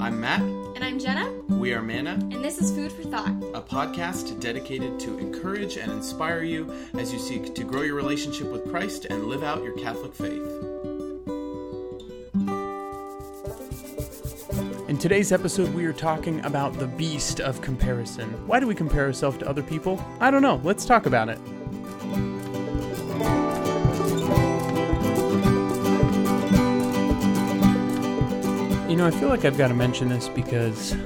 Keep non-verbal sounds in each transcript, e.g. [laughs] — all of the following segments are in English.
I'm Matt. And I'm Jenna, We are Manna, and this is Food for Thought. a podcast dedicated to encourage and inspire you as you seek to grow your relationship with Christ and live out your Catholic faith. In today's episode, we are talking about the beast of comparison. Why do we compare ourselves to other people? I don't know. Let's talk about it. You know, I feel like I've got to mention this because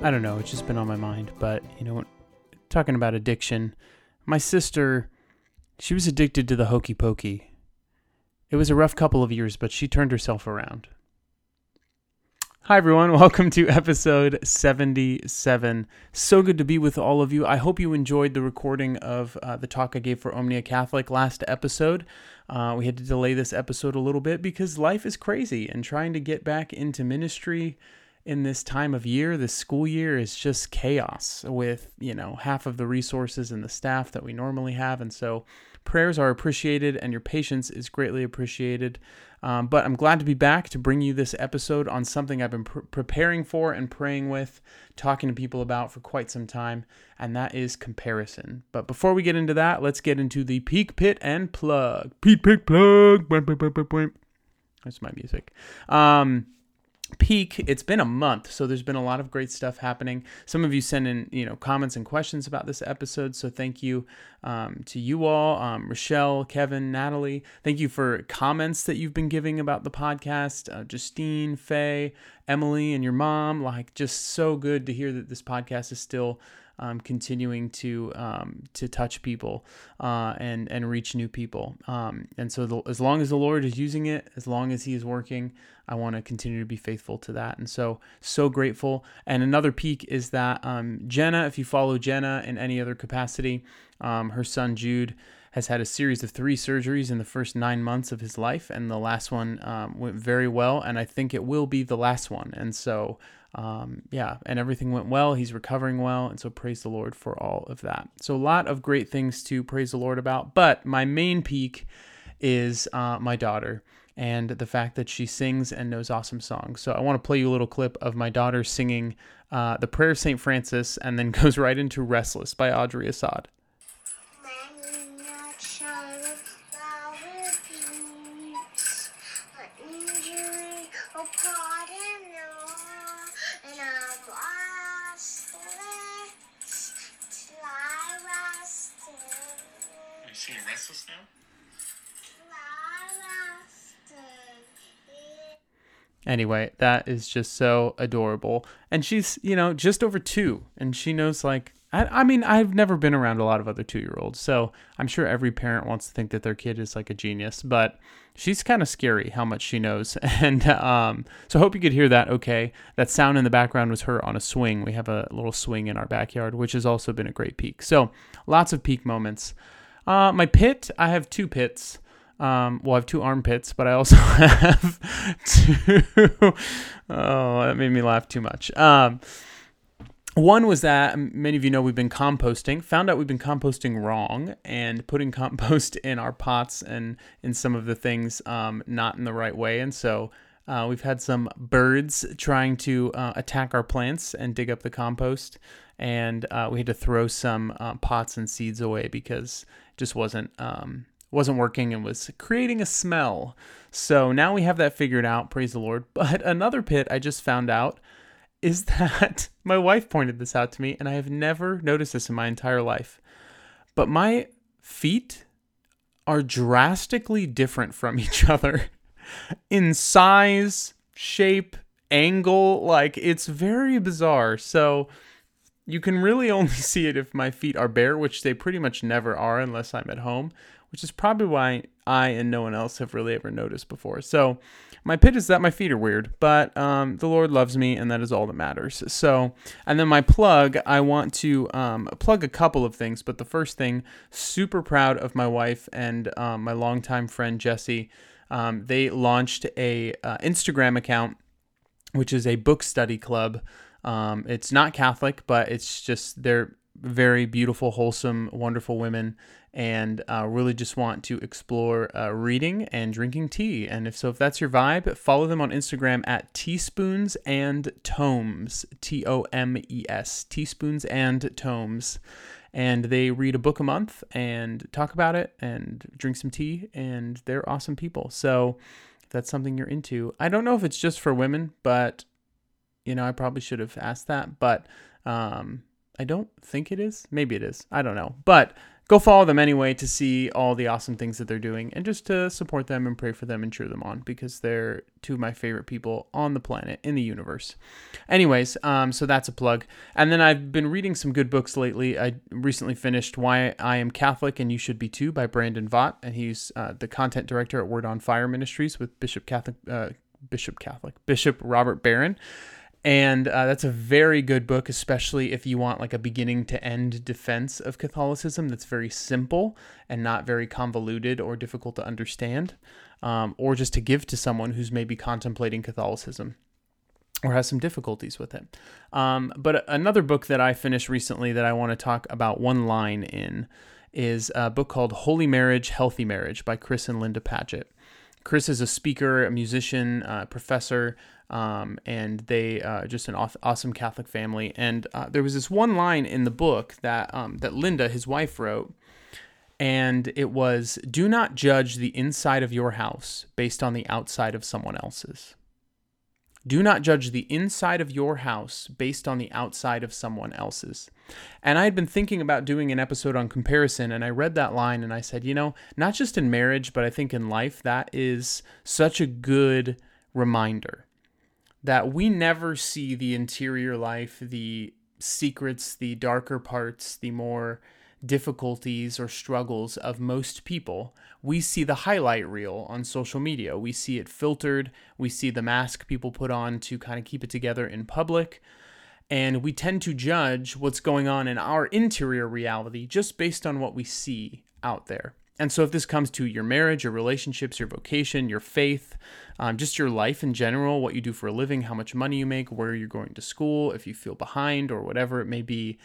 I don't know, it's just been on my mind. But, you know, talking about addiction, my sister, she was addicted to the hokey pokey. It was a rough couple of years, but she turned herself around. Hi, everyone. [laughs] Welcome to episode 77. So good to be with all of you. I hope you enjoyed the recording of uh, the talk I gave for Omnia Catholic last episode. Uh, we had to delay this episode a little bit because life is crazy and trying to get back into ministry in this time of year, this school year, is just chaos with, you know, half of the resources and the staff that we normally have. And so prayers are appreciated and your patience is greatly appreciated. Um, but I'm glad to be back to bring you this episode on something I've been pr- preparing for and praying with, talking to people about for quite some time, and that is comparison. But before we get into that, let's get into the peak pit and plug. Peak pit plug. That's my music. Um, peak it's been a month so there's been a lot of great stuff happening. Some of you send in you know comments and questions about this episode so thank you um, to you all um, rochelle kevin natalie. Thank you for comments that you've been giving about the podcast. Uh, justine faye emily and your mom. Like just so good to hear that this podcast is still um, continuing to um, to touch people uh, and and reach new people. Um, and so, the, as long as the Lord is using it, as long as He is working, I want to continue to be faithful to that. And so, so grateful. And another peak is that um, Jenna, if you follow Jenna in any other capacity, um, her son Jude has had a series of three surgeries in the first nine months of his life, and the last one um, went very well, and I think it will be the last one. And so, um, yeah, and everything went well. He's recovering well, and so praise the Lord for all of that. So, a lot of great things to praise the Lord about, but my main peak is uh, my daughter and the fact that she sings and knows awesome songs. So, I want to play you a little clip of my daughter singing uh, the Prayer of St. Francis and then [laughs] goes right into Restless by Audrey Assad. Anyway, that is just so adorable. And she's, you know, just over two. And she knows, like, I, I mean, I've never been around a lot of other two year olds. So I'm sure every parent wants to think that their kid is like a genius. But she's kind of scary how much she knows. [laughs] And um, so I hope you could hear that okay. That sound in the background was her on a swing. We have a little swing in our backyard, which has also been a great peak. So lots of peak moments. Uh, my pit, I have two pits. Um, well, I have two armpits, but I also [laughs] have two. oh, that made me laugh too much. Um, one was that many of you know we've been composting. Found out we've been composting wrong and putting [laughs] compost in our pots and in some of the things um, not in the right way, and so uh, we've had some birds trying to uh, attack our plants and dig up the compost, and uh, we had to throw some uh, pots and seeds away because just wasn't um, wasn't working and was creating a smell. So now we have that figured out. Praise the Lord. [laughs] But another pit I just found out is [laughs] that my wife pointed this out to me, and I have never noticed this in my entire life. But my feet are drastically different from [laughs] each other in size, shape, angle. Like, it's very bizarre. So, you can really only [laughs] see it if my feet are bare, which they pretty much never are unless I'm at home, which is probably why I and no one else have really ever noticed before. So, my pit is that my feet are weird, but um, the Lord loves me, and that is all that matters. So, and then my plug, I want to um, plug a couple of things, but the first thing, super proud of my wife and um, my longtime friend Jesse. Um, they launched a uh, Instagram account, which is a book study club. Um, it's not Catholic, but it's just they're very beautiful, wholesome, wonderful women, and uh, really just want to explore uh, reading and drinking tea. And if so, if that's your vibe, follow them on Instagram at Teaspoons and Tomes, T O M E S, Teaspoons and Tomes. And they read a book a month and talk about it and drink some tea, and they're awesome people. So if that's something you're into, I don't know if it's just for women, but you know, I probably should have asked that, but um, I don't think it is. Maybe it is. I don't know. But go follow them anyway to see all the awesome things that they're doing and just to support them and pray for them and cheer them on because they're two of my favorite people on the planet in the universe. Anyways, um, so that's a plug. And then I've been reading some good books lately. I recently finished Why I Am Catholic and You Should Be Too by Brandon Vogt, and he's uh, the content director at Word on Fire Ministries with Bishop Catholic. Uh, Bishop Catholic Bishop Robert Barron and uh, that's a very good book especially if you want like a beginning to end defense of catholicism that's very simple and not very convoluted or difficult to understand um, or just to give to someone who's maybe contemplating catholicism or has some difficulties with it. Um, but another book that i finished recently that i want to talk about one line in is a book called holy marriage healthy marriage by chris and linda padgett. Chris is a speaker a musician uh, professor um, and they uh, just an awesome Catholic family. And uh, there was this one line in the book that um, that Linda, his wife, wrote, and it was, "Do not judge the inside of your house based on the outside of someone else's." Do not judge the inside of your house based on the outside of someone else's. And I had been thinking about doing an episode on comparison, and I read that line and I said, you know, not just in marriage, but I think in life, that is such a good reminder that we never see the interior life, the secrets, the darker parts, the more difficulties or struggles of most people. We see the highlight reel on social media. We see it filtered. We see the mask people put on to kind of keep it together in public. And we tend to judge what's going on in our interior reality just based on what we see out there. And so, if this comes to your marriage, your relationships, your vocation, your faith, um, just your life in general, what you do for a living, how much money you make, where you're going to school, if you feel behind or whatever it may be,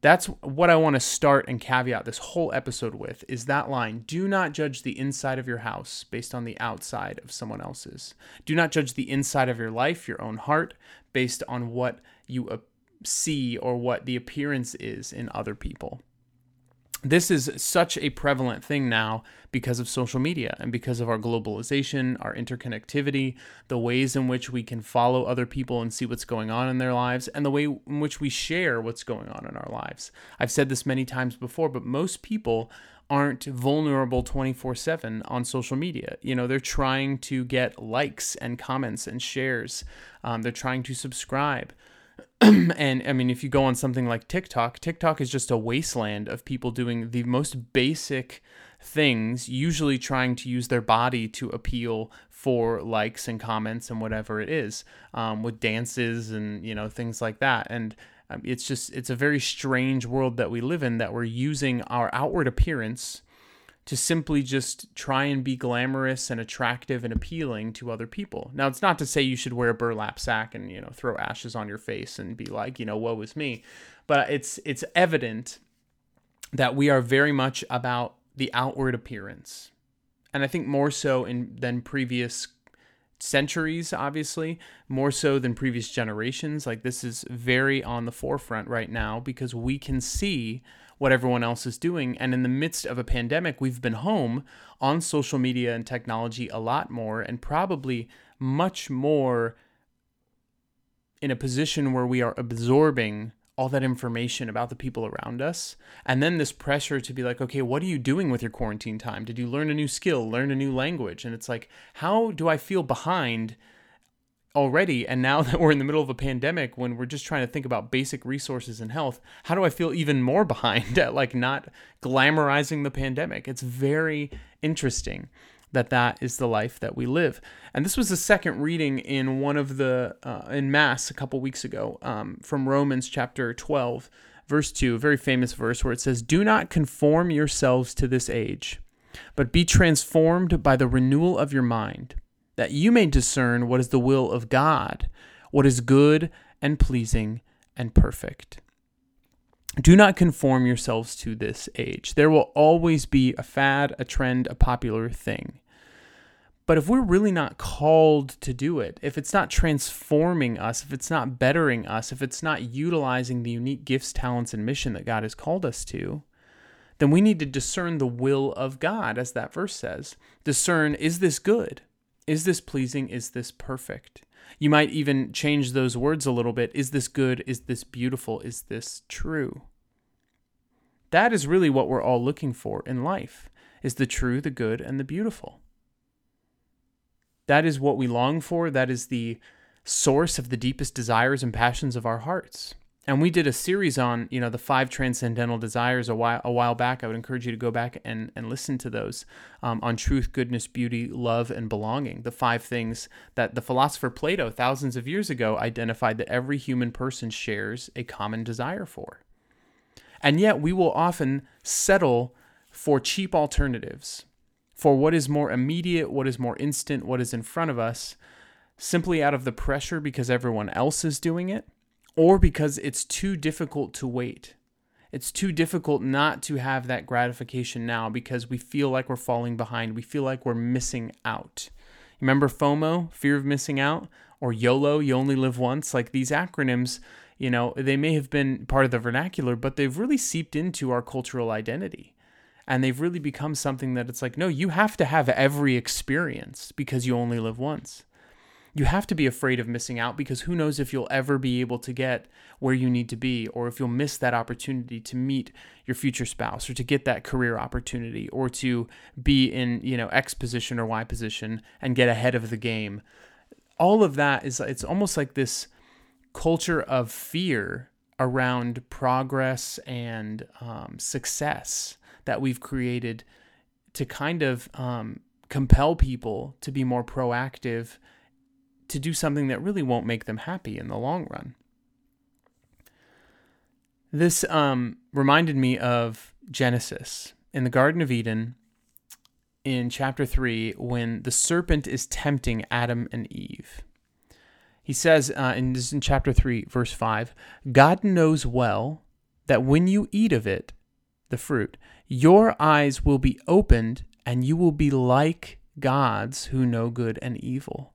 that's what I want to start and caveat this whole episode with is that line do not judge the inside of your house based on the outside of someone else's. Do not judge the inside of your life, your own heart, based on what you uh, see or what the appearance is in other people this is such a prevalent thing now because of social media and because of our globalization, our interconnectivity, the ways in which we can follow other people and see what's going on in their lives, and the way in which we share what's going on in our lives. I've said this many times before, but most people aren't vulnerable 24 7 on social media. You know, they're trying to get likes and comments and shares, um, they're trying to subscribe. [clears throat] and I mean, if you go on something like TikTok, TikTok is just a wasteland of people doing the most basic things, usually trying to use their body to appeal for likes and comments and whatever it is, um, with dances and you know things like that. And um, it's just it's a very strange world that we live in that we're using our outward appearance to simply just try and be glamorous and attractive and appealing to other people. Now, it's not to say you should wear a burlap sack and, you know, throw ashes on your face and be like, you know, woe is me. But it's it's evident that we are very much about the outward appearance. And I think more so in than previous centuries obviously more so than previous generations like this is very on the forefront right now because we can see what everyone else is doing. And in the midst of a pandemic, we've been home on social media and technology a lot more and probably much more in a position where we are absorbing all that information about the people around us. And then this pressure to be like, okay, what are you doing with your quarantine time? Did you learn a new skill, learn a new language? And it's like, how do I feel behind? Already and now [laughs] that we're in the middle of a pandemic when we're just trying to think about basic resources and health how do i feel even more [laughs] behind at like not glamorizing the pandemic? It's very interesting that that is the life that we live. And this was the second reading in one of the uh, in mass a couple weeks ago um, from romans chapter 12 verse 2 a very famous verse where it says do not conform yourselves to this age but be transformed by the renewal of your mind that you may discern what is the will of God, what is good and pleasing and perfect. Do not conform yourselves to this age. There will always be a fad, a trend, a popular thing. But if we're really not called to do it, if it's not transforming us, if it's not bettering us, if it's not utilizing the unique gifts, talents, and mission that God has called us to, then we need to discern the will of God, as that verse says. Discern is this good? Is this pleasing? Is this perfect? You might even change those words a little bit. Is this good? Is this beautiful? Is this true? That is really what we're all looking for in life is the true, the good, and the beautiful. That is what we long for. That is the source of the deepest desires and passions of our hearts. And we did a series on, you know, the five transcendental desires a while a while back. I would encourage you to go back and, and listen to those um, on truth, goodness, beauty, love, and belonging. The five things that the philosopher Plato, thousands of years ago, identified that every human person shares a common desire for. And yet, we will often settle for cheap alternatives, for what is more immediate, what is more instant, what is in front of us, simply out of the pressure because everyone else is doing it or because it's too difficult to wait. It's too difficult not to have that gratification now because we feel like we're falling behind. We feel like we're missing out. Remember FOMO, fear of missing out, or YOLO, you only live once? Like these acronyms, you know, they may have been part of the vernacular, but they've really seeped into our cultural identity. And they've really become something that it's like, no, you have to have every experience because you only live once you have to be afraid of missing out because who knows if you'll ever be able to get where you need to be or if you'll miss that opportunity to meet your future spouse or to get that career opportunity or to be in you know x position or y position and get ahead of the game. All of that is it's almost like this culture of fear around progress and um, success that we've created to kind of um, compel people to be more proactive to do something that really won't make them happy in the long run. This um, reminded me of Genesis in the Garden of Eden in chapter 3 when the serpent is tempting Adam and Eve. He says uh, in, this in chapter 3, verse 5 God knows well that when you eat of it, the fruit, your eyes will be opened and you will be like gods who know good and evil.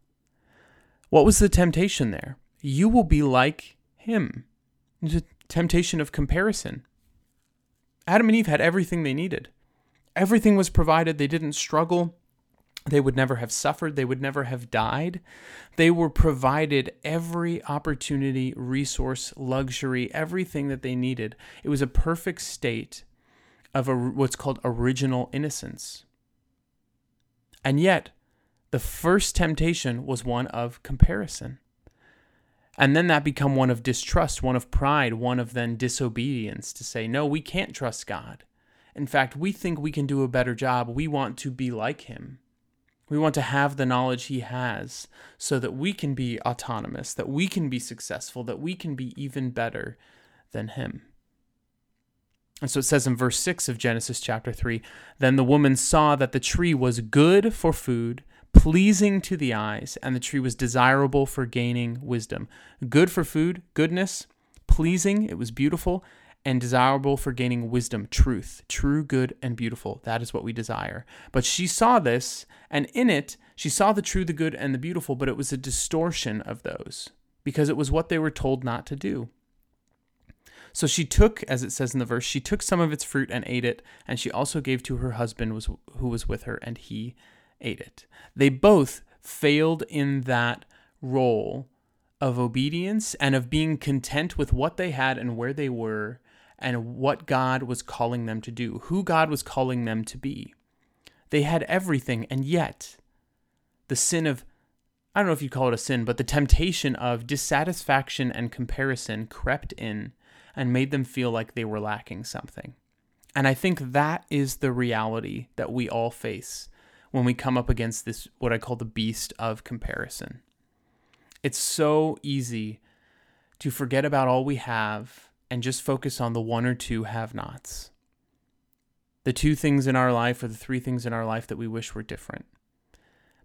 What was the temptation there? You will be like him. A temptation of comparison. Adam and Eve had everything they needed. Everything was provided. They didn't struggle. They would never have suffered. They would never have died. They were provided every opportunity, resource, luxury, everything that they needed. It was a perfect state of a, what's called original innocence. And yet, the first temptation was one of comparison. And then that become one of distrust, one of pride, one of then disobedience to say, no, we can't trust God. In fact, we think we can do a better job. We want to be like him. We want to have the knowledge he has so that we can be autonomous, that we can be successful, that we can be even better than him. And so it says in verse 6 of Genesis chapter 3 Then the woman saw that the tree was good for food pleasing to the eyes, and the tree was desirable for gaining wisdom. Good for food, goodness, pleasing, it was beautiful, and desirable for gaining wisdom, truth, true, good, and beautiful. That is what we desire. But she saw this, and in it, she saw the true, the good, and the beautiful, but it was a distortion of those because it was what they were told not to do. So she took, as it says in the verse, she took some of its fruit and ate it, and she also gave to her husband was, who was with her, and he ate it. They both failed in that role of obedience and of being content with what they had and where they were and what God was calling them to do, who God was calling them to be. They had everything, and yet the sin of, I don't know if you call it a sin, but the temptation of dissatisfaction and comparison crept in and made them feel like they were lacking something. And I think that is the reality that we all face when we come up against this, what I call the beast of comparison. It's so easy to forget about all we have and just focus on the one or two have nots. The two things in our life or the three things in our life that we wish were different.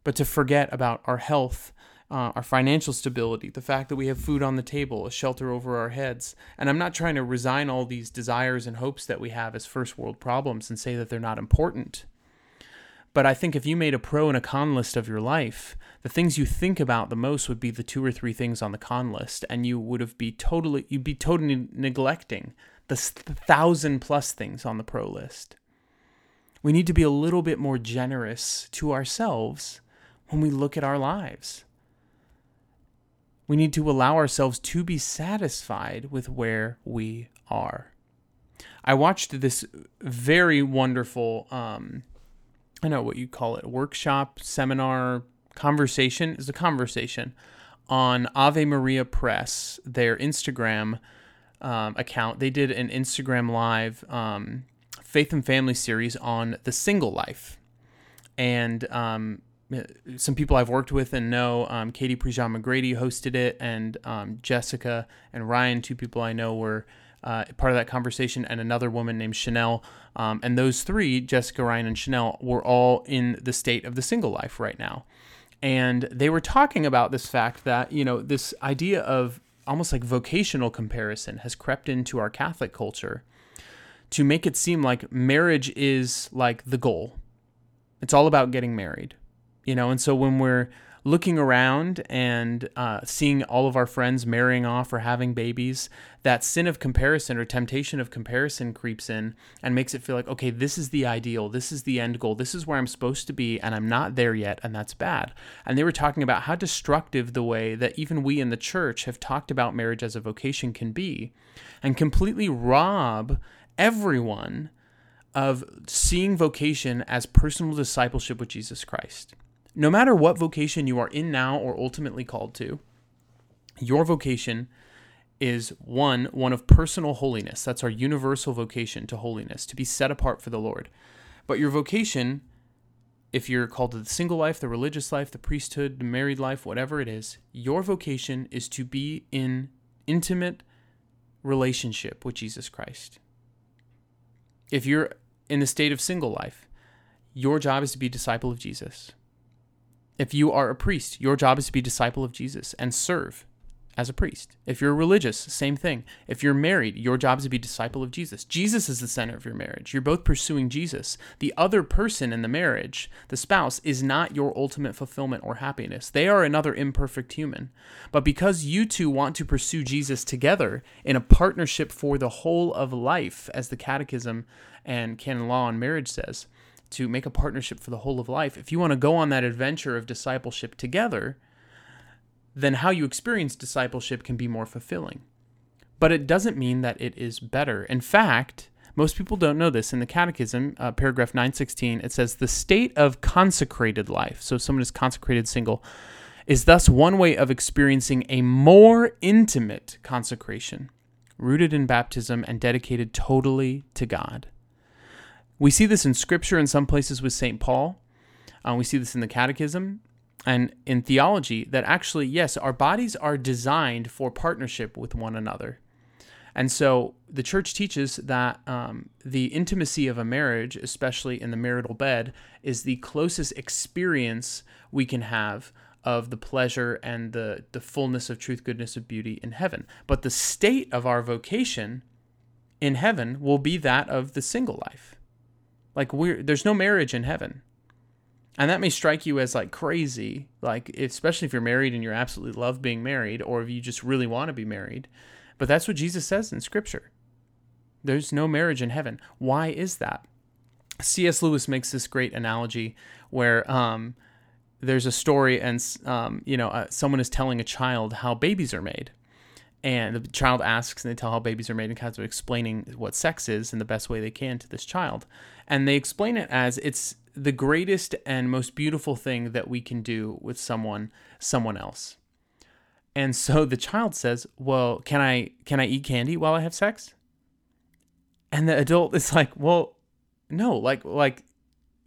But to forget about our health, uh, our financial stability, the fact that we have food on the table, a shelter over our heads. And I'm not trying to resign all these desires and hopes that we have as first world problems and say that they're not important. But I think if you made a pro and a con list of your life, the things you think about the most would be the two or three things on the con list, and you would have be totally you'd be totally neglecting the thousand plus things on the pro list. We need to be a little bit more generous to ourselves when we look at our lives. We need to allow ourselves to be satisfied with where we are. I watched this very wonderful, um, I know what you call it, workshop, seminar, conversation is a conversation on Ave Maria Press, their Instagram um, account. They did an Instagram live um, faith and family series on the single life. And um, some people I've worked with and know. Um, Katie Prejean McGrady hosted it, and um, Jessica and Ryan, two people I know, were uh, part of that conversation, and another woman named Chanel. Um, and those three, Jessica, Ryan, and Chanel, were all in the state of the single life right now. And they were talking about this fact that, you know, this idea of almost like vocational comparison has crept into our Catholic culture to make it seem like marriage is like the goal. It's all about getting married you know and so when we're looking around and uh, seeing all of our friends marrying off or having babies that sin of comparison or temptation of comparison creeps in and makes it feel like okay this is the ideal this is the end goal this is where i'm supposed to be and i'm not there yet and that's bad. And they were talking about how destructive the way that even we in the church have talked about marriage as a vocation can be and completely rob everyone of seeing vocation as personal discipleship with jesus christ no matter what vocation you are in now or ultimately called to, your vocation is one one of personal holiness. That's our universal vocation to holiness, to be set apart for the Lord. But your vocation, if you're called to the single life, the religious life, the priesthood, the married life, whatever it is, your vocation is to be in intimate relationship with Jesus Christ. If you're in the state of single life, your job is to be a disciple of Jesus. If you are a priest, your job is to be disciple of Jesus and serve as a priest. If you're religious, same thing. If you're married, your job is to be disciple of Jesus. Jesus is the center of your marriage. You're both pursuing Jesus. The other person in the marriage, the spouse, is not your ultimate fulfillment or happiness. They are another imperfect human. But because you two want to pursue Jesus together in a partnership for the whole of life, as the Catechism and canon law on marriage says, to make a partnership for the whole of life, if you want to go on that adventure of discipleship together, then how you experience discipleship can be more fulfilling. But it doesn't mean that it is better. In fact, most people don't know this. In the Catechism, uh, paragraph 916, it says the state of consecrated life, so someone is consecrated single, is thus one way of experiencing a more intimate consecration, rooted in baptism and dedicated totally to God. We see this in Scripture in some places with St. Paul. Uh, we see this in the Catechism and in theology that actually, yes, our bodies are designed for partnership with one another. And so the church teaches that um, the intimacy of a marriage, especially in the marital bed, is the closest experience we can have of the pleasure and the, the fullness of truth, goodness, of beauty in heaven. But the state of our vocation in heaven will be that of the single life. Like we're there's no marriage in heaven. And that may strike you as like crazy, like especially if you're married and you absolutely love being married or if you just really want to be married. But that's what Jesus says in scripture. There's no marriage in heaven. Why is that? C.S. Lewis makes this great analogy where um, there's a story and um, you know uh, someone is telling a child how babies are made and the child asks and they tell how babies are made and kind of explaining what sex is in the best way they can to this child and they explain it as it's the greatest and most beautiful thing that we can do with someone someone else. And so the child says well can i can i eat candy while i have sex? And the adult is like well no like like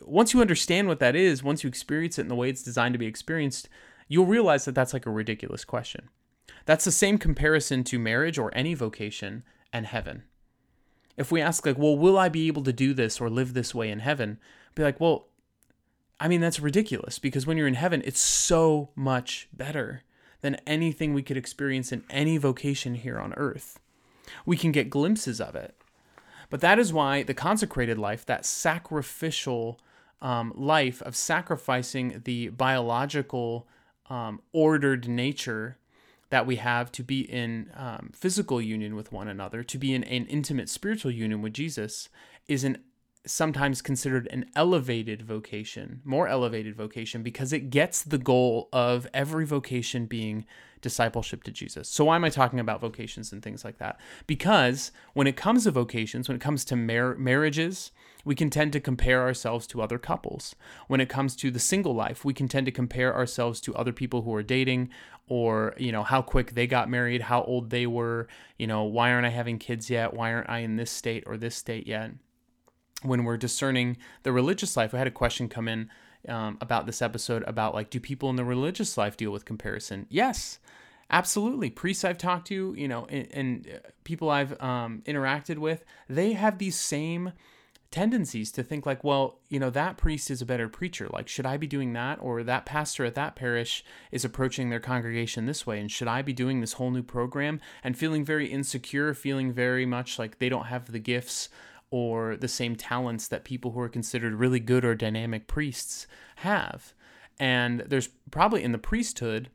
once you understand what that is once you experience it in the way it's designed to be experienced you'll realize that that's like a ridiculous question. That's the same comparison to marriage or any vocation and heaven. If we ask, like, well, will I be able to do this or live this way in heaven? Be like, well, I mean, that's ridiculous because when you're in heaven, it's so much better than anything we could experience in any vocation here on earth. We can get glimpses of it. But that is why the consecrated life, that sacrificial um, life of sacrificing the biological um, ordered nature that we have to be in um, physical union with one another, to be in an intimate spiritual union with Jesus, is an sometimes considered an elevated vocation, more elevated vocation, because it gets the goal of every vocation being discipleship to Jesus. So, why am I talking about vocations and things like that? Because when it comes to vocations, when it comes to mar- marriages, we can tend to compare ourselves to other couples. When it comes to the single life, we can tend to compare ourselves to other people who are dating or, you know, how quick they got married, how old they were, you know, why aren't I having kids yet? Why aren't I in this state or this state yet? When we're discerning the religious life, I had a question come in um, about this episode about like, do people in the religious life deal with comparison? Yes, absolutely. Priests I've talked to, you know, and, and uh, people I've um, interacted with, they have these same tendencies to think like, well, you know, that priest is a better preacher. Like, should I be doing that? Or that pastor at that parish is approaching their congregation this way. And should I be doing this whole new program? And feeling very insecure, feeling very much like they don't have the gifts or the same talents that people who are considered really good or dynamic priests have. And there's probably in the priesthood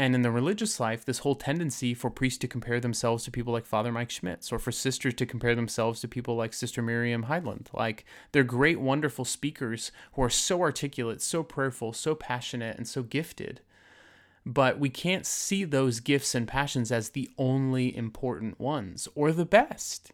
and in the religious life, this whole tendency for priests to compare themselves to people like Father Mike Schmitz or for sisters to compare themselves to people like Sister Miriam Heidland. Like, they're great, wonderful speakers who are so articulate, so prayerful, so passionate, and so gifted. But we can't see those gifts and passions as the only important ones or the best.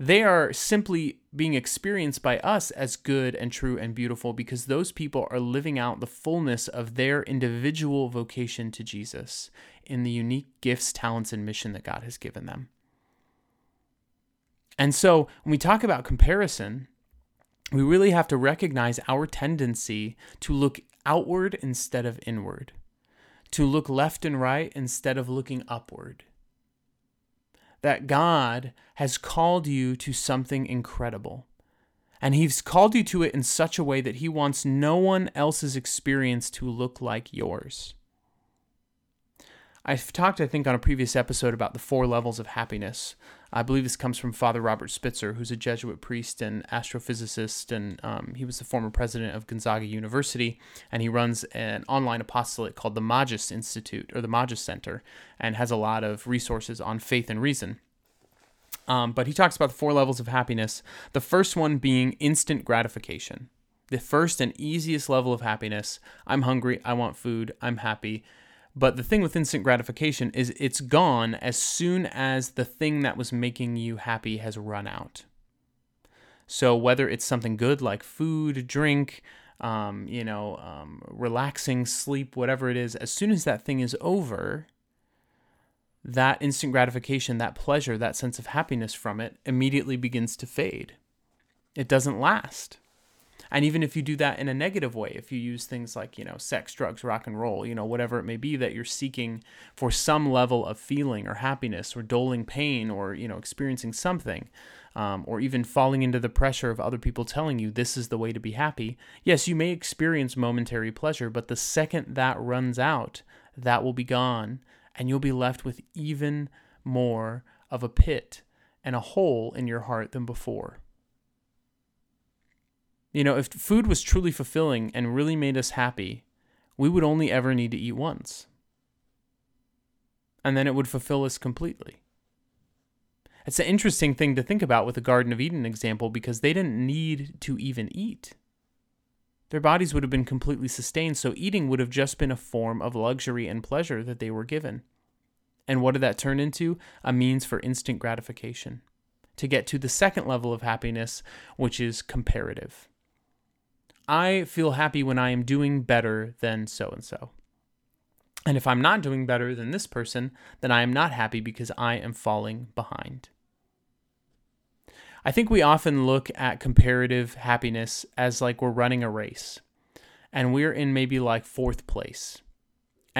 They are simply being experienced by us as good and true and beautiful because those people are living out the fullness of their individual vocation to Jesus in the unique gifts, talents, and mission that God has given them. And so when we talk about comparison, we really have to recognize our tendency to look outward instead of inward, to look left and right instead of looking upward that God has called you to something incredible. And He's called you to it in such a way that He wants no one else's experience to look like yours. I've talked, I think, on a previous episode about the four levels of happiness. I believe this comes from Father Robert Spitzer, who's a Jesuit priest and astrophysicist, and um, he was the former president of Gonzaga University, and he runs an online apostolate called the Magis Institute or the Magis Center, and has a lot of resources on faith and reason. Um, but he talks about the four levels of happiness. The first one being instant gratification. The first and easiest level of happiness. I'm hungry. I want food. I'm happy. But the thing with instant gratification is it's gone as soon as the thing that was making you happy has run out. So whether it's something good like food, drink, um, you know, um, relaxing, sleep, whatever it is, as soon as that thing is over, that instant gratification, that pleasure, that sense of happiness from it immediately begins to fade. It doesn't last. And even if you do that in a negative way, if you use things like, you know, sex, drugs, rock and roll, you know, whatever it may be that you're seeking for some level of feeling or happiness or doling pain or, you know, experiencing something, um, or even falling into the pressure of other people telling you this is the way to be happy, yes, you may experience momentary pleasure, but the second that runs out, that will be gone, and you'll be left with even more of a pit and a hole in your heart than before. You know, if food was truly fulfilling and really made us happy, we would only ever need to eat once. And then it would fulfill us completely. It's an interesting thing to think about with the Garden of Eden example because they didn't need to even eat. Their bodies would have been completely sustained, so eating would have just been a form of luxury and pleasure that they were given. And what did that turn into? A means for instant gratification. To get to the second level of happiness, which is comparative. I feel happy when I am doing better than so and so. And if I'm not doing better than this person, then I am not happy because I am falling behind. I think we often look at comparative happiness as like we're running a race and we're in maybe like fourth place.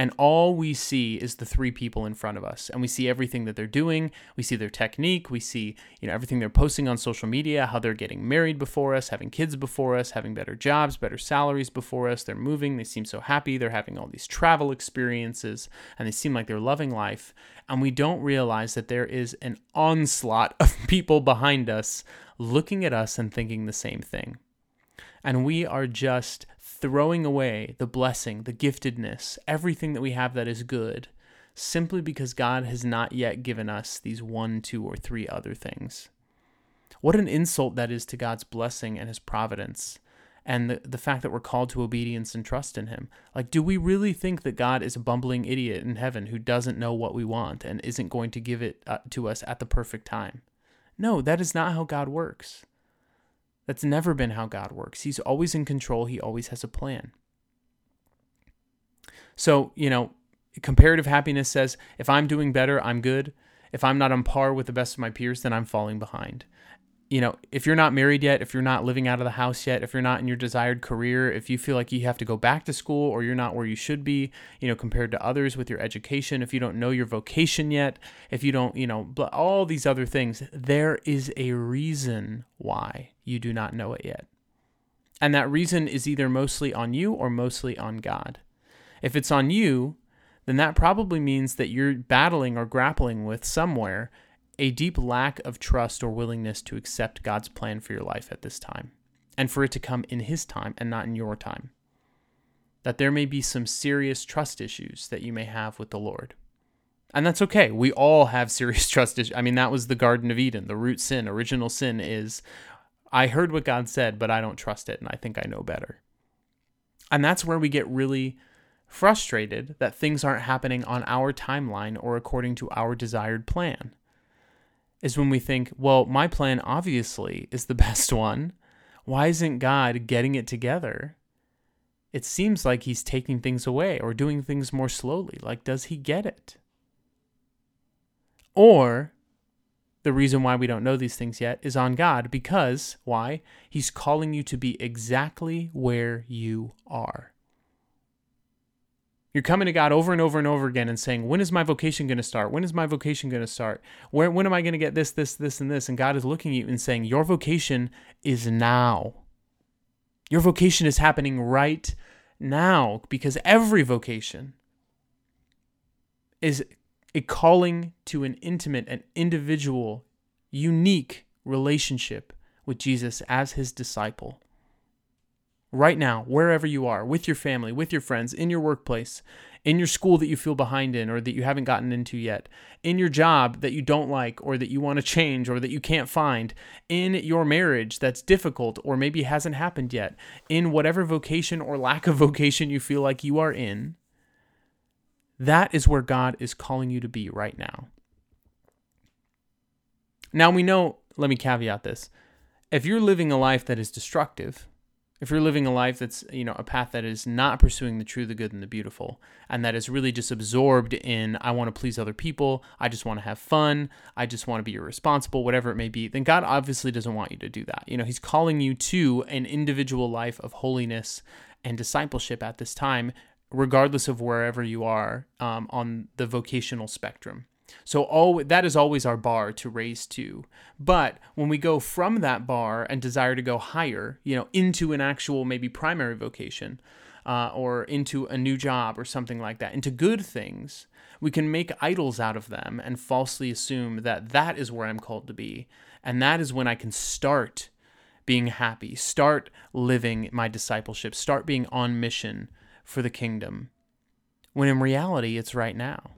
And all we see is the three people in front of us. And we see everything that they're doing. We see their technique. We see you know everything they're posting on social media how they're getting married before us having kids before us having better jobs better salaries before us. They're moving. They seem so happy. They're having all these travel experiences. And they seem like they're loving life. And we don't realize that there is an onslaught of [laughs] people behind us looking at us and thinking the same thing. And we are just throwing away the blessing, the giftedness, everything that we have that is good, simply because God has not yet given us these one, two, or three other things. What an insult that is to God's blessing and His providence, and the, the fact that we're called to obedience and trust in Him. Like, do we really think that God is a bumbling idiot in heaven who doesn't know what we want and isn't going to give it uh, to us at the perfect time? No, that is not how God works. That's never been how God works. He's always in control, He always has a plan. So, you know, comparative happiness says if I'm doing better, I'm good. If I'm not on par with the best of my peers, then I'm falling behind you know, if you're not married yet, if you're not living out of the house yet, if you're not in your desired career, if you feel like you have to go back to school or you're not where you should be, you know, compared to others with your education, if you don't know your vocation yet, if you don't, you know, all these other things, there is a reason why you do not know it yet. And that reason is either mostly on you or mostly on God. If it's on you, then that probably means that you're battling or grappling with somewhere a deep lack of trust or willingness to accept God's plan for your life at this time, and for it to come in His time and not in your time. That there may be some serious trust issues that you may have with the Lord. And that's okay. We all have [laughs] serious trust issues. I mean, that was the Garden of Eden. The root sin, original sin is I heard what God said, but I don't trust it, and I think I know better. And that's where we get really frustrated that things aren't happening on our timeline or according to our desired plan is when we think, well, my plan obviously is the [laughs] best one. Why isn't God getting it together? It seems like he's taking things away or doing things more slowly. Like, does he get it? Or the reason why we don't know these things yet is on God because why? He's calling you to be exactly where you are. You're coming to God over and over and over again and saying, When is my vocation going to start? When is my vocation going to start? Where, when am I going to get this, this, this, and this? And God is looking at you and saying, Your vocation is now. Your vocation is happening right now because every vocation is a calling to an intimate and individual, unique relationship with Jesus as his disciple. Right now, wherever you are, with your family, with your friends, in your workplace, in your school that you feel behind in or that you haven't gotten into yet, in your job that you don't like or that you want to change or that you can't find, in your marriage that's difficult or maybe hasn't happened yet, in whatever vocation or lack of [laughs] vocation you feel like you are in, that is where God is calling you to be right now. Now we know, let me caveat this. If you're living a life that is destructive, if you're living a life that's you know a path that is not pursuing the true the good and the beautiful and that is really just absorbed in i want to please other people i just want to have fun i just want to be irresponsible whatever it may be then god obviously doesn't want you to do that you know he's calling you to an individual life of holiness and discipleship at this time regardless of wherever you are um, on the vocational spectrum so all that is always our bar to raise to. But when we go from that bar and desire to go higher, you know, into an actual maybe primary vocation, uh, or into a new job or something like that, into good things, we can make idols out of them and falsely assume that that is where I'm called to be, and that is when I can start being happy, start living my discipleship, start being on mission for the kingdom. When in reality, it's right now.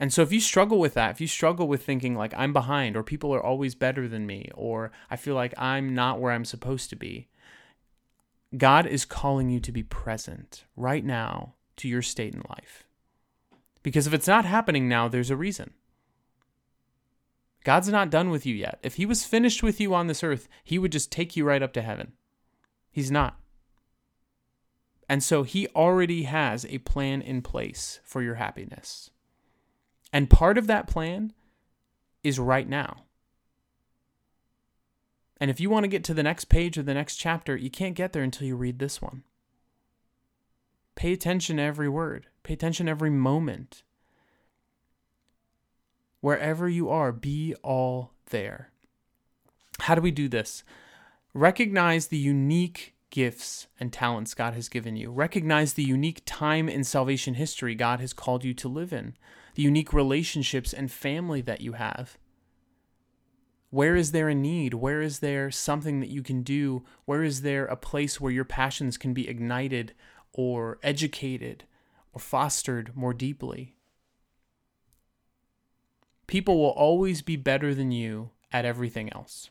And so if you struggle with that, if you struggle with thinking like I'm behind or people are always better than me or I feel like I'm not where I'm supposed to be, God is calling you to be present right now to your state in life. Because if it's not happening now, there's a reason. God's not done with you yet. If He was finished with you on this earth, He would just take you right up to heaven. He's not. And so He already has a plan in place for your happiness. And part of that plan is right now. And if you want to get to the next page or the next chapter, you can't get there until you read this one. Pay attention to every word, pay attention to every moment. Wherever you are, be all there. How do we do this? Recognize the unique gifts and talents God has given you. Recognize the unique time in salvation history God has called you to live in, the unique relationships and family that you have. Where is there a need? Where is there something that you can do? Where is there a place where your passions can be ignited or educated or fostered more deeply? People will always be better than you at everything else.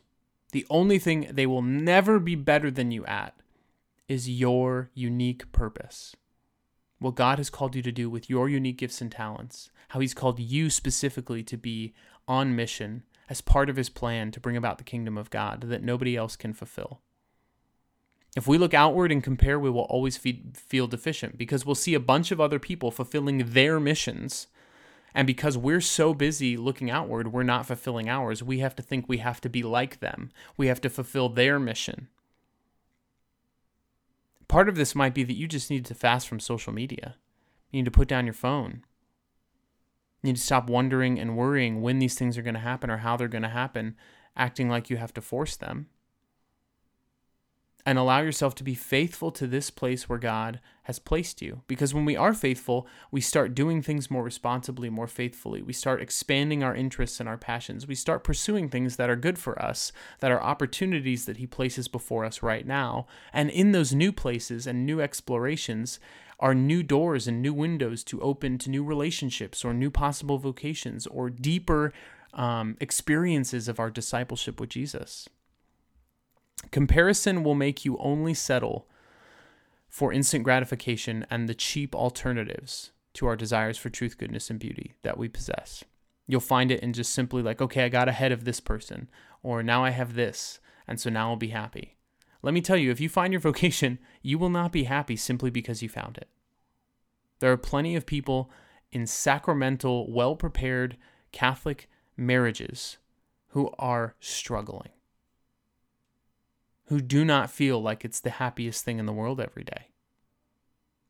The only thing they will never be better than you at is your unique purpose. What God has called you to do with your unique gifts and talents, how He's called you specifically to be on mission as part of His plan to bring about the kingdom of God that nobody else can fulfill. If we look outward and compare, we will always feel deficient because we'll see a bunch of other people fulfilling their missions and because we're so busy looking outward, we're not fulfilling ours. We have to think we have to be like them, we have to fulfill their mission. Part of this might be that you just need to fast from social media. You need to put down your phone. You need to stop wondering and worrying when these things are going to happen or how they're going to happen, acting like you have to force them and allow yourself to be faithful to this place where God has placed you. Because when we are faithful, we start doing things more responsibly, more faithfully. We start expanding our interests and our passions. We start pursuing things that are good for us, that are opportunities that He places before us right now. And in those new places and new explorations, are new doors and new windows to open to new relationships or new possible vocations or deeper um, experiences of our discipleship with Jesus. Comparison will make you only settle for instant gratification and the cheap alternatives to our desires for truth, goodness, and beauty that we possess. You'll find it in just simply like, okay, I got ahead of this person, or now I have this, and so now I'll be happy. Let me tell you, if you find your [laughs] vocation, you will not be happy simply because you found it. There are plenty of people in sacramental, well prepared Catholic marriages who are struggling who do not feel like it's the happiest thing in the world every day,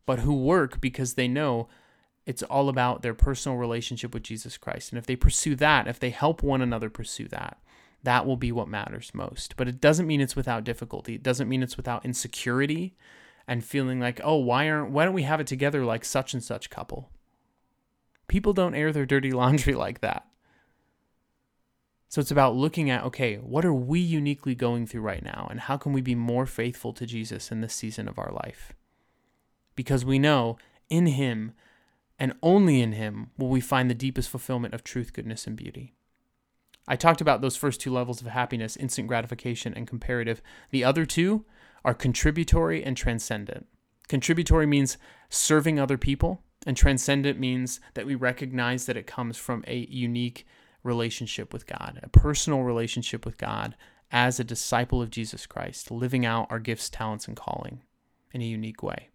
but who work because they know it's all about their personal relationship with Jesus Christ. And if they pursue that, if they help one another pursue that, that will be what matters most. But it doesn't mean it's without difficulty. It doesn't mean it's without insecurity and feeling like, oh, why aren't why don't we have it together like such and such couple? People don't air their dirty [laughs] laundry like that. So it's about looking at, okay, what are we uniquely going through right now? And how can we be more faithful to Jesus in this season of our life? Because we know in Him and only in Him will we find the deepest fulfillment of truth, goodness, and beauty. I talked about those first two levels of happiness instant gratification and comparative. The other two are contributory and transcendent. Contributory means serving other people, and transcendent means that we recognize that it comes from a unique relationship with God, a personal relationship with God as a disciple of Jesus Christ, living out our gifts, talents, and calling in a unique way.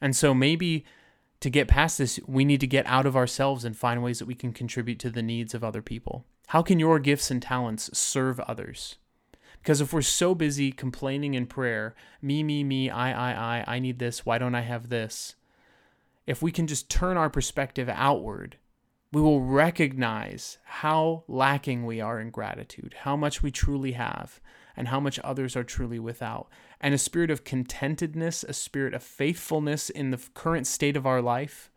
And so maybe to get past this, we need to get out of ourselves and find ways that we can contribute to the needs of other people. How can your gifts and talents serve others? Because if we're so busy complaining in prayer, me, me, me, I, I, I, I need this, why don't I have this? If we can just turn our perspective outward we will recognize how lacking we are in gratitude, how much we truly have, and how much others are truly without. And a spirit of contentedness, a spirit of faithfulness in the current state of our life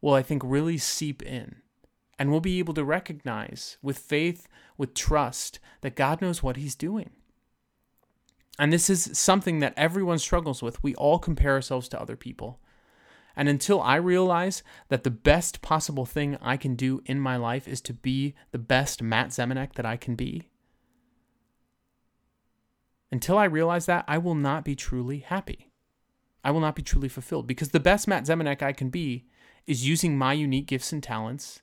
will, I think, really seep in. And we'll be able to recognize with faith, with trust, that God knows what He's doing. And this is something that everyone struggles with. We all compare ourselves to other people. And until I realize that the best possible thing I can do in my life is to be the best Matt Zemanek that I can be, until I realize that, I will not be truly happy. I will not be truly fulfilled because the best Matt Zemanek I can be is using my unique gifts and talents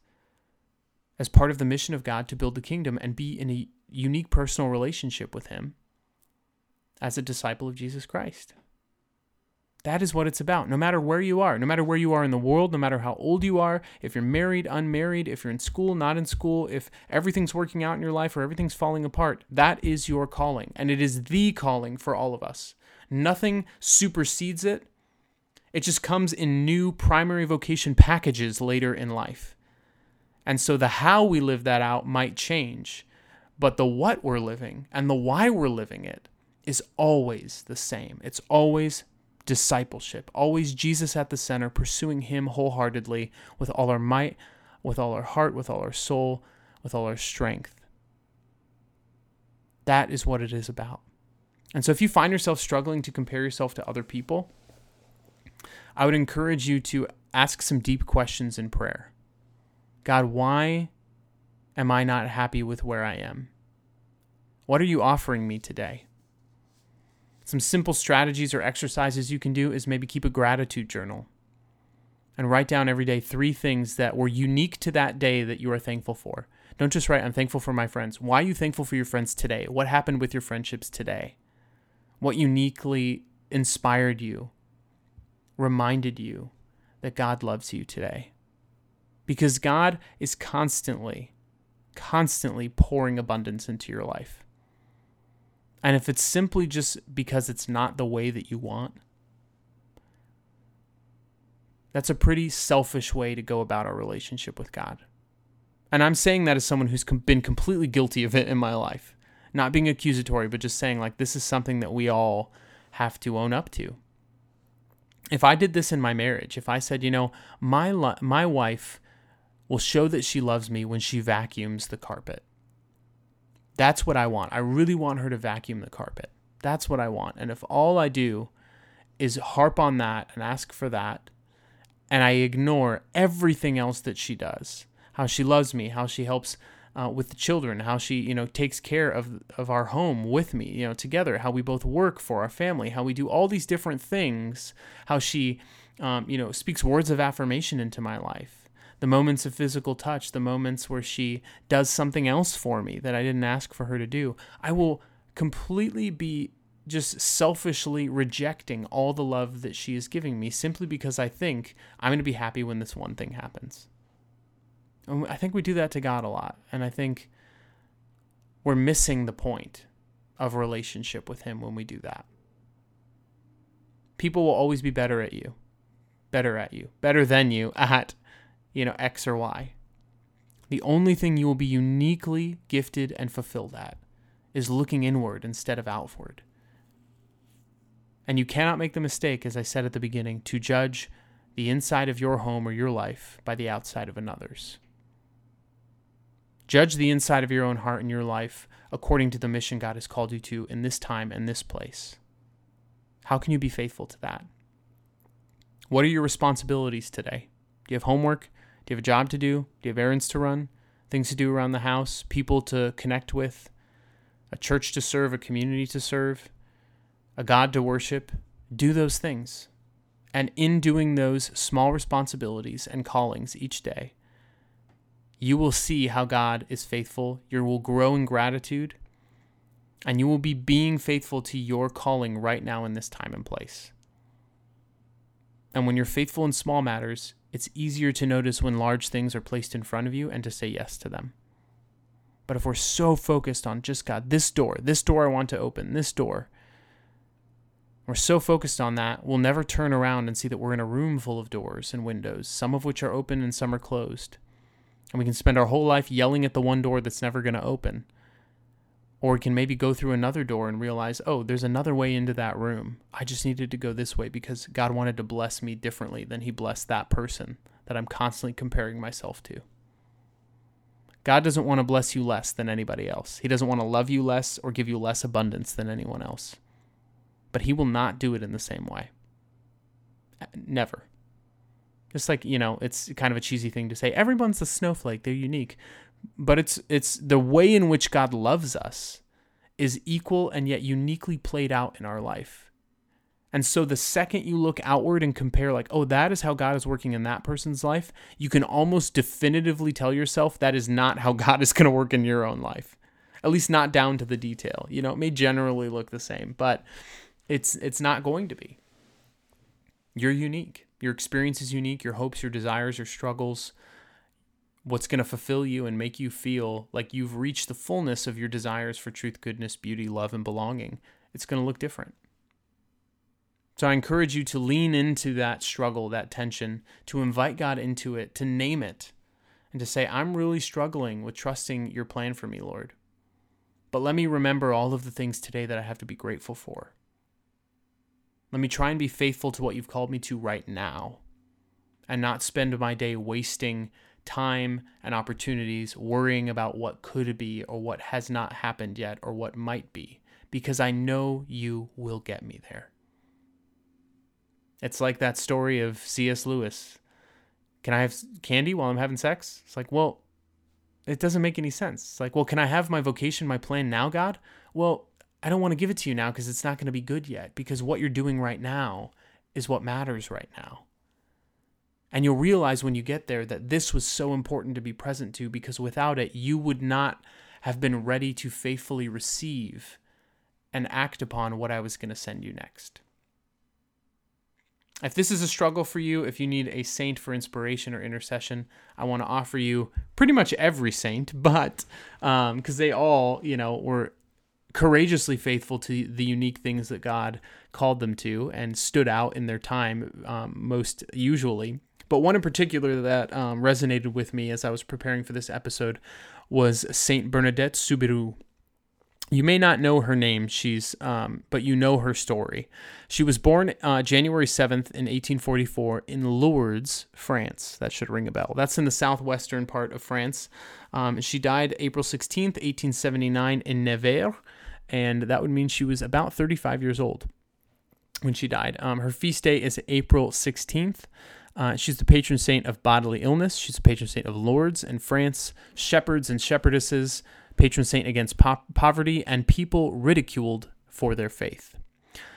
as part of the mission of God to build the kingdom and be in a unique personal relationship with Him as a disciple of Jesus Christ. That is what it's about. No matter where you are, no matter where you are in the world, no matter how old you are, if you're married, unmarried, if you're in school, not in school, if everything's working out in your life or everything's falling apart, that is your calling. And it is the calling for all of us. Nothing supersedes it, It just comes in new primary vocation packages later in life. And so the how we live that out might change, but the what we're living and the why we're living it is always the same. It's always discipleship, always Jesus at the center, pursuing Him wholeheartedly with all our might, with all our heart, with all our soul, with all our strength. That is what it is about. And so if you find yourself struggling to compare yourself to other people, I would encourage you to ask some deep questions in prayer. God, why am I not happy with where I am? What are you offering me today? Some simple strategies or exercises you can do is maybe keep a gratitude journal and write down every day three things that were unique to that day that you are thankful for. Don't just write, I'm thankful for my friends. Why are you thankful for your friends today? What happened with your friendships today? What uniquely inspired you, reminded you that God loves you today? Because God is constantly, constantly pouring abundance into your life. And if it's simply just because it's not the way that you want, that's a pretty selfish way to go about our relationship with God. And I'm saying that as someone who's been completely guilty of it in my life. Not being accusatory, but just saying, like, this is something that we all have to own up to. If I did this in my marriage, if I said, you know, my, lo- my wife will show that she loves me when she vacuums the carpet. That's what I want. I really want her to vacuum the carpet. That's what I want. And if all I do is harp on that and ask for that, and I ignore everything else that she does, how she loves me, how she helps uh, with the children, how she you know takes care of of our home with me, you know together, how we both work for our family, how we do all these different things, how she um, you know speaks words of affirmation into my life, the moments of physical touch, the moments where she does something else for me that I didn't ask for her to do, I will completely be just selfishly rejecting all the love that she is giving me simply because I think I'm going to be happy when this one thing happens. And I think we do that to God a lot. And I think we're missing the point of relationship with Him when we do that. People will always be better at you, better at you, better than you at, you know, X or Y. The only thing you will be uniquely gifted and fulfilled at is looking inward instead of outward. And you cannot make the mistake, as I said at the beginning, to judge the inside of your home or your life by the outside of another's. Judge the inside of your own heart and your life according to the mission God has called you to in this time and this place. How can you be faithful to that? What are your responsibilities today? Do you have homework? Do you have a job to do? Do you have errands to run? Things to do around the house? People to connect with? A church to serve? A community to serve? A God to worship? Do those things. And in doing those small responsibilities and callings each day, you will see how God is faithful. You will grow in gratitude, and you will be being faithful to your calling right now in this time and place. And when you're faithful in small matters, it's easier to notice when large things are placed in front of you and to say yes to them. But if we're so focused on just God, this door, this door I want to open, this door, we're so focused on that, we'll never turn around and see that we're in a room full of doors and windows, some of which are open and some are closed. And we can spend our whole life yelling at the one door that's never going to open. Or can maybe go through another door and realize, oh, there's another way into that room. I just needed to go this way because God wanted to bless me differently than He blessed that person that I'm constantly comparing myself to. God doesn't want to bless you less than anybody else. He doesn't want to love you less or give you less abundance than anyone else but he will not do it in the same way. Never. Just like, you know, it's kind of a cheesy thing to say. Everyone's a snowflake, they're unique. But it's it's the way in which God loves us is equal and yet uniquely played out in our life. And so the second you look outward and compare, like, oh, that is how God is working in that person's life, you can almost definitively tell yourself that is not how [laughs] God is going to work in your own life. At least not down to the detail. You know, it may generally look the same, but it's it's not going to be. You're unique. Your experience is unique, your hopes, your desires, your struggles, what's going to fulfill you and make you feel like you've reached the fullness of your desires for truth, goodness, beauty, love and belonging. It's going to look different. So I encourage you to lean into that struggle, that tension, to invite God into it, to name it, and to say, I'm really struggling with trusting your plan for me, Lord. But let me remember all of the things today that I have to be grateful for. Let me try and be faithful to what you've called me to right now and not spend my day wasting time and opportunities worrying about what could be or what has not happened yet or what might be, because I know you will get me there. It's like that story of C.S. Lewis. Can I have candy while I'm having sex? It's like, well, it doesn't make any sense. It's like, well, can I have my vocation, my plan now, God? Well, I don't want to give it to you now because it's not going to be good yet, because what you're doing right now is what matters right now. And you'll realize when you get there that this was so important to be present to because without it, you would not have been ready to faithfully receive and act upon what I was going to send you next. If this is a struggle for you, if you need a saint for inspiration or intercession, I want to offer you pretty much every saint, [laughs] but because um, they all, you know, were courageously faithful to the unique things that God called them to and stood out in their time, um, most usually. But one in particular that um, resonated with me as I was preparing for this episode was Saint Bernadette Soubirous. You may not know her name, she's, um, but you know her story. She was born uh, January 7th in 1844 in Lourdes, France. That should ring a bell. That's in the southwestern part of France. Um, she died April 16th, 1879 in Nevers, and that would mean she was about 35 years old when she died. Um, her feast day is April 16th. Uh, she's the patron saint of bodily illness. She's the patron saint of Lourdes and France, shepherds and shepherdesses, patron saint against po- poverty, and people ridiculed for their faith.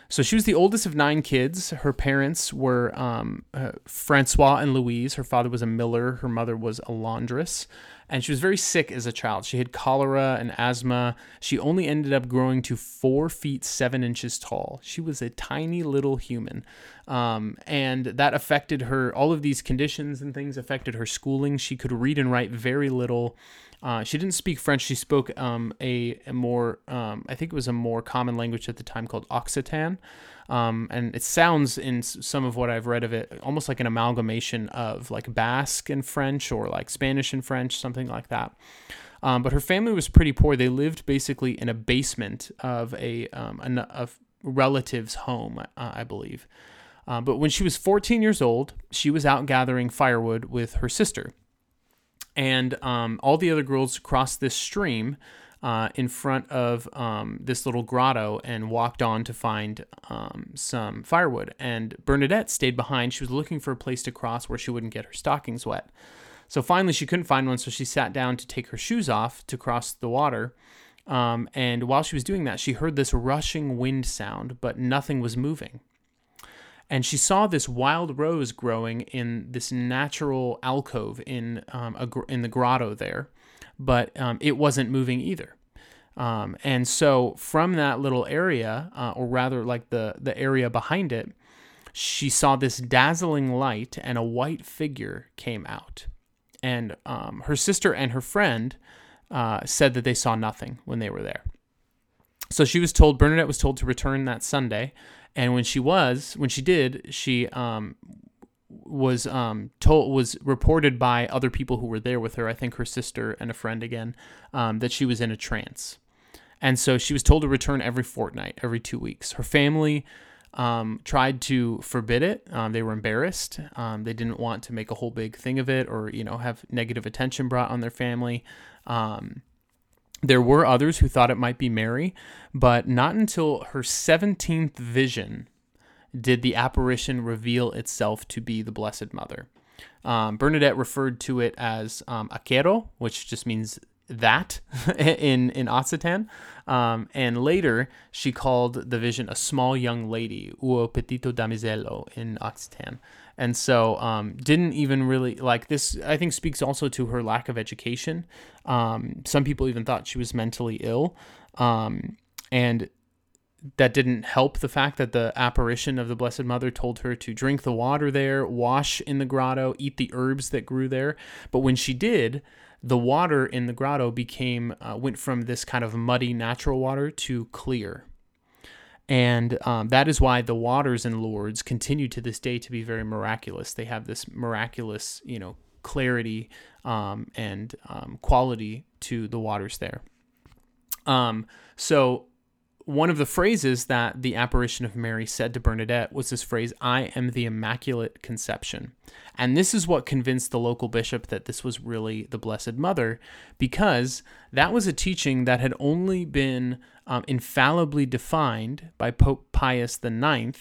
So she was the oldest of nine kids. Her parents were um, uh, Francois and Louise. Her father was a miller. Her mother was a laundress and she was very sick as a child. She had cholera and asthma. She only ended up growing to four feet seven inches tall. She was a tiny little human. Um, and that affected her, all of these conditions and things affected her schooling. She could read and write very little. Uh, she didn't speak French. She spoke um, a, a, more, um, I think it was a more common language at the time called Occitan. Um, and it sounds in some of what I've read of it almost like an amalgamation of like Basque and French or like Spanish and French, something like that. Um, but her family was pretty poor. They lived basically in a basement of a, um, relative's home, uh, I believe. Uh, but when she was 14 years old, she was out gathering firewood with her sister. And um, all the other girls crossed this stream uh, in front of um, this little grotto and walked on to find um, some firewood. And Bernadette stayed behind. She was looking for a place to cross where she wouldn't get her stockings wet. So finally, she couldn't find one, so she sat down to take her shoes off to cross the water. Um, and while she was doing that, she heard this rushing wind sound, but nothing was moving. And she saw this wild rose growing in this natural alcove in um, a, in the grotto there but um, it wasn't moving either. Um, and so from that little area, uh, or rather like the, the area behind it, she saw this dazzling light and a white figure came out. And um, her sister and her friend uh, said that they saw nothing when they were there. So she was told, Bernadette was told to return that Sunday. And when she was, when she did, she um, was um told was reported by other people who were there with her. I think her sister and a friend again, um, that she was in a trance, and so she was told to return every fortnight, every two weeks. Her family um, tried to forbid it. Um, they were embarrassed. Um, they didn't want to make a whole big thing of it, or you know, have negative attention brought on their family. Um, there were others who thought it might be Mary, but not until her 17th vision did the apparition reveal itself to be the Blessed Mother. Um, Bernadette referred to it as um, aquero, which just means that [laughs] in in Occitan, um, and later she called the vision a small young lady, uo petito damisello in Occitan, and so um, didn't even really like this. I think speaks also to her lack of education. Um, some people even thought she was mentally ill, um, and that didn't help the fact that the apparition of the Blessed Mother told her to drink the water there, wash in the grotto, eat the herbs that grew there. But when she did, the water in the grotto became uh, went from this kind of muddy natural water to clear. And um, that is why the waters in Lourdes continue to this day to be very miraculous. They have this miraculous, you know, clarity um, and um, quality to the waters there. Um, so one of the phrases that the apparition of Mary said to Bernadette was this phrase, I am the Immaculate Conception. And this is what convinced the local bishop that this was really the Blessed Mother, because that was a teaching that had only been um, infallibly defined by Pope Pius IX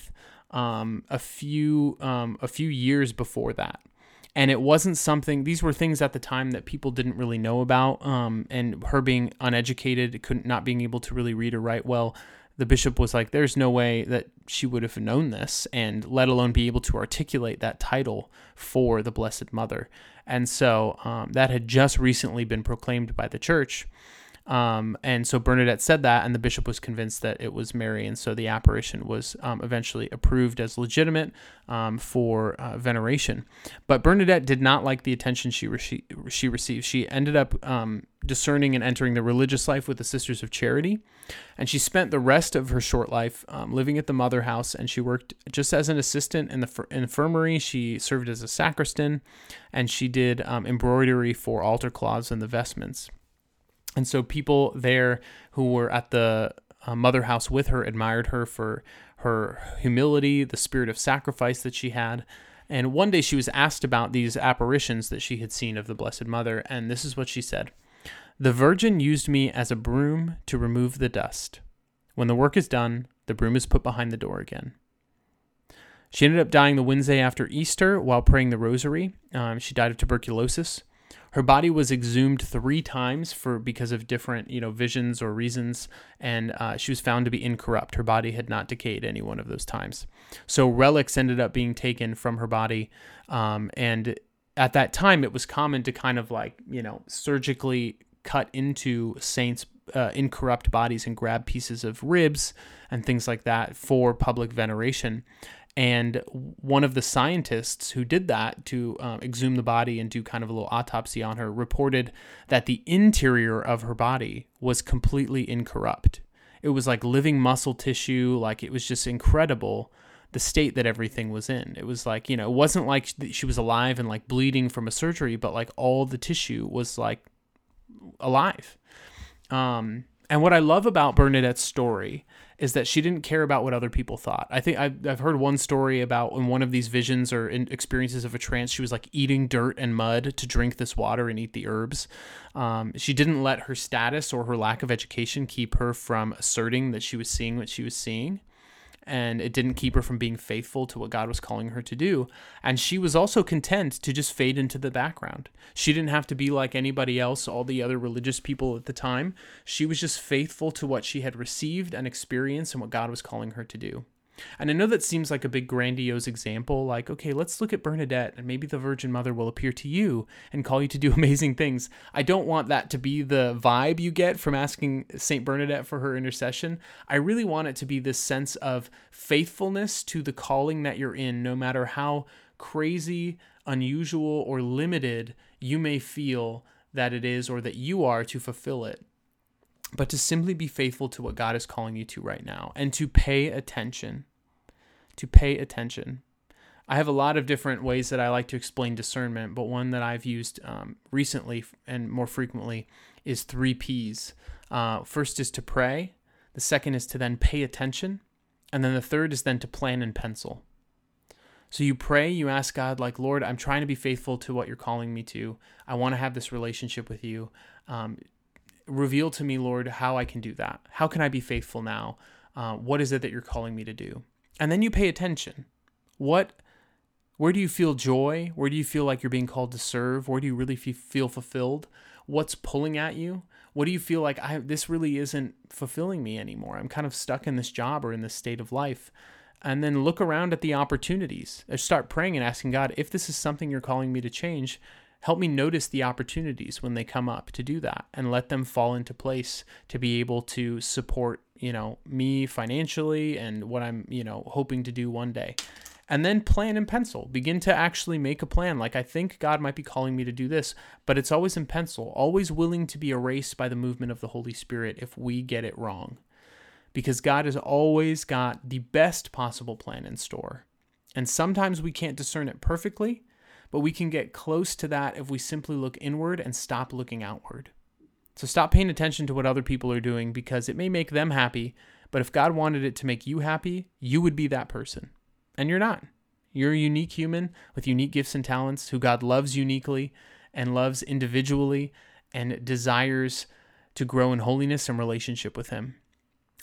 um, a few um, a few years before that and it wasn't something these were things at the time that people didn't really know about um, and her being uneducated couldn't not being able to really read or write well the bishop was like there's no way that she would have known this and let alone be able to articulate that title for the blessed mother. And so um, that had just recently been proclaimed by the church um, and so Bernadette said that, and the bishop was convinced that it was Mary, and so the apparition was um, eventually approved as legitimate um, for uh, veneration. But Bernadette did not like the attention she re- she received. She ended up um, discerning and entering the religious life with the Sisters of Charity, and she spent the rest of her short life um, living at the Mother House. And she worked just as an assistant in the f- infirmary. She served as a sacristan, and she did um, embroidery for altar cloths and the vestments. And so people there who were at the uh, mother house with her admired her for her humility, the spirit of sacrifice that she had. And one day she was asked about these apparitions that she had seen of the Blessed Mother, and this is what she said The Virgin used me as a broom to remove the dust. When the work is done, the broom is put behind the door again. She ended up dying the Wednesday after Easter while praying the Rosary. Um, she died of tuberculosis. Her body was exhumed three times for because of different you know visions or reasons, and uh, she was found to be incorrupt. Her body had not decayed any one of those times. So relics ended up being taken from her body, um, and at that time it was common to kind of like you know surgically cut into saints uh, incorrupt bodies and grab pieces of ribs and things like that for public veneration. And one of the scientists who did that to um, exhume the body and do kind of a little autopsy on her reported that the interior of her body was completely incorrupt. It was like living muscle tissue, like it was just incredible the state that everything was in. It was like, you know, it wasn't like she was alive and like bleeding from a surgery, but like all the tissue was like alive. Um, and what I love about Bernadette's story is that she didn't care about what other people thought. I think I've, I've heard one story about in one of these visions or experiences of a trance, she was like eating dirt and mud to drink this water and eat the herbs. Um, she didn't let her status or her lack of education keep her from asserting that she was seeing what she was seeing and it didn't keep her from being faithful to what God was calling her to do. And she was also content to just fade into the background. She didn't have to be like anybody else, all the other religious people at the time. She was just faithful to what she had received and experienced and what God was calling her to do. And I know that seems like a big grandiose example, like, okay, let's look at Bernadette and maybe the Virgin Mother will appear to you and call you to do [laughs] amazing things. I don't want that to be the vibe you get from asking St. Bernadette for her intercession. I really want it to be this sense of faithfulness to the calling that you're in, no matter how crazy, unusual, or limited you may feel that it is or that you are to fulfill it but to simply be faithful to what God is calling you to right now and to pay attention. To pay attention. I have a lot of different ways that I like to explain discernment, but one that I've used um, recently and more frequently is three P's. Uh, first is to pray, the second is to then pay attention, and then the third is then to plan and pencil. So you pray, you ask God, like, Lord, I'm trying to be faithful to what you're calling me to. I want to have this relationship with you. Um, reveal to me, Lord, how I can do that. How can I be faithful now? Uh, what is it that you're calling me to do? And then you pay attention. What, where do you feel joy? Where do you feel like you're being called to serve? Where do you really feel fulfilled? What's pulling at you? What do you feel like I this really isn't fulfilling me anymore? I'm kind of stuck in this job or in this state of life. And then look around at the opportunities. Start praying and asking God, if this is something you're calling me to change, help me notice the opportunities when they come up to do that and let them fall into place to be able to support you know me financially and what i'm you know hoping to do one day. And then plan in pencil. Begin to actually make a plan. Like i think god might be calling me to do this but it's always in pencil always willing to be erased by the movement of the holy spirit if we get it wrong. Because God has always got the best possible plan in store. And sometimes we can't discern it perfectly, but we can get close to that if we simply look inward and stop looking outward. So stop paying attention to what other people are doing because it may make them happy, but if God wanted it to make you happy, you would be that person. And you're not. You're a unique human with unique gifts and talents who God loves uniquely and loves individually and desires to grow in holiness and relationship with Him.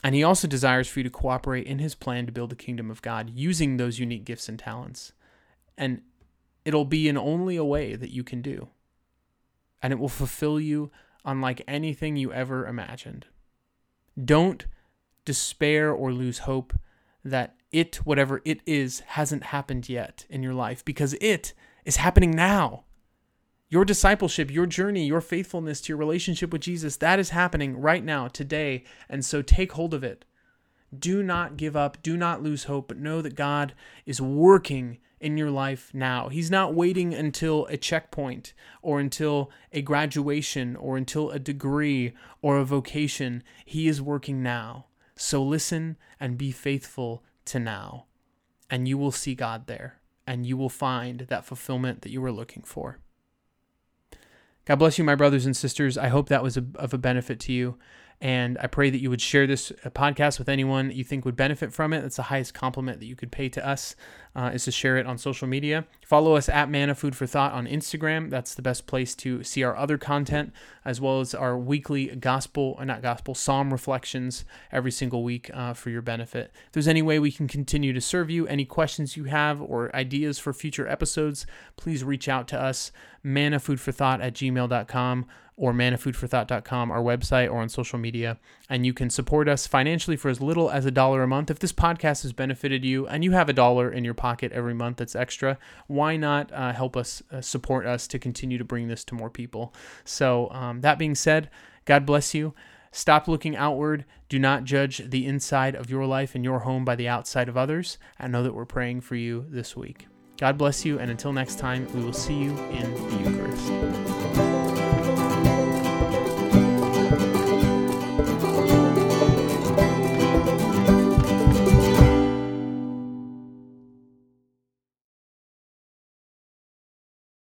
And He also desires for you to cooperate in His plan to build the kingdom of God using those unique gifts and talents. And it'll be in only a way that you can do. And it will fulfill you unlike anything you ever imagined. Don't despair or lose hope that it, whatever it is, hasn't happened yet in your life because it is happening now. Your discipleship, your journey, your faithfulness to your relationship with Jesus, that is happening right now, today. And so take hold of it. Do not give up. Do not lose hope, but know that God is working in your life now. He's not waiting until a checkpoint or until a graduation or until a degree or a vocation. He is working now. So listen and be faithful to now, and you will see God there, and you will find that fulfillment that you were looking for. God bless you, my brothers and sisters. I hope that was a, of a benefit to you. And I pray that you would share this uh, podcast with anyone you think would benefit from it. That's the highest compliment that you could pay to us, uh, is to share it on social media. Follow us at Manna Food for Thought on Instagram. That's the best place to see our other content, as well as our weekly gospel, or not gospel, psalm reflections every single week uh, for your benefit. If there's any way we can continue to serve you, any questions you have, or ideas for future episodes, please reach out to us, mannafoodforthought at gmail.com or mannafoodforthought.com, our website, or on social media. And you can support us financially for as little as a dollar a month. If this podcast has benefited you and you have a dollar in your pocket every month that's extra, why not uh, help us uh, support us to continue to bring this to more people? So, um, that being said, God bless you. Stop looking outward. Do not judge the inside of your life and your home by the outside of others. I know that we're praying for you this week. God bless you, and until next time, we will see you in the Eucharist.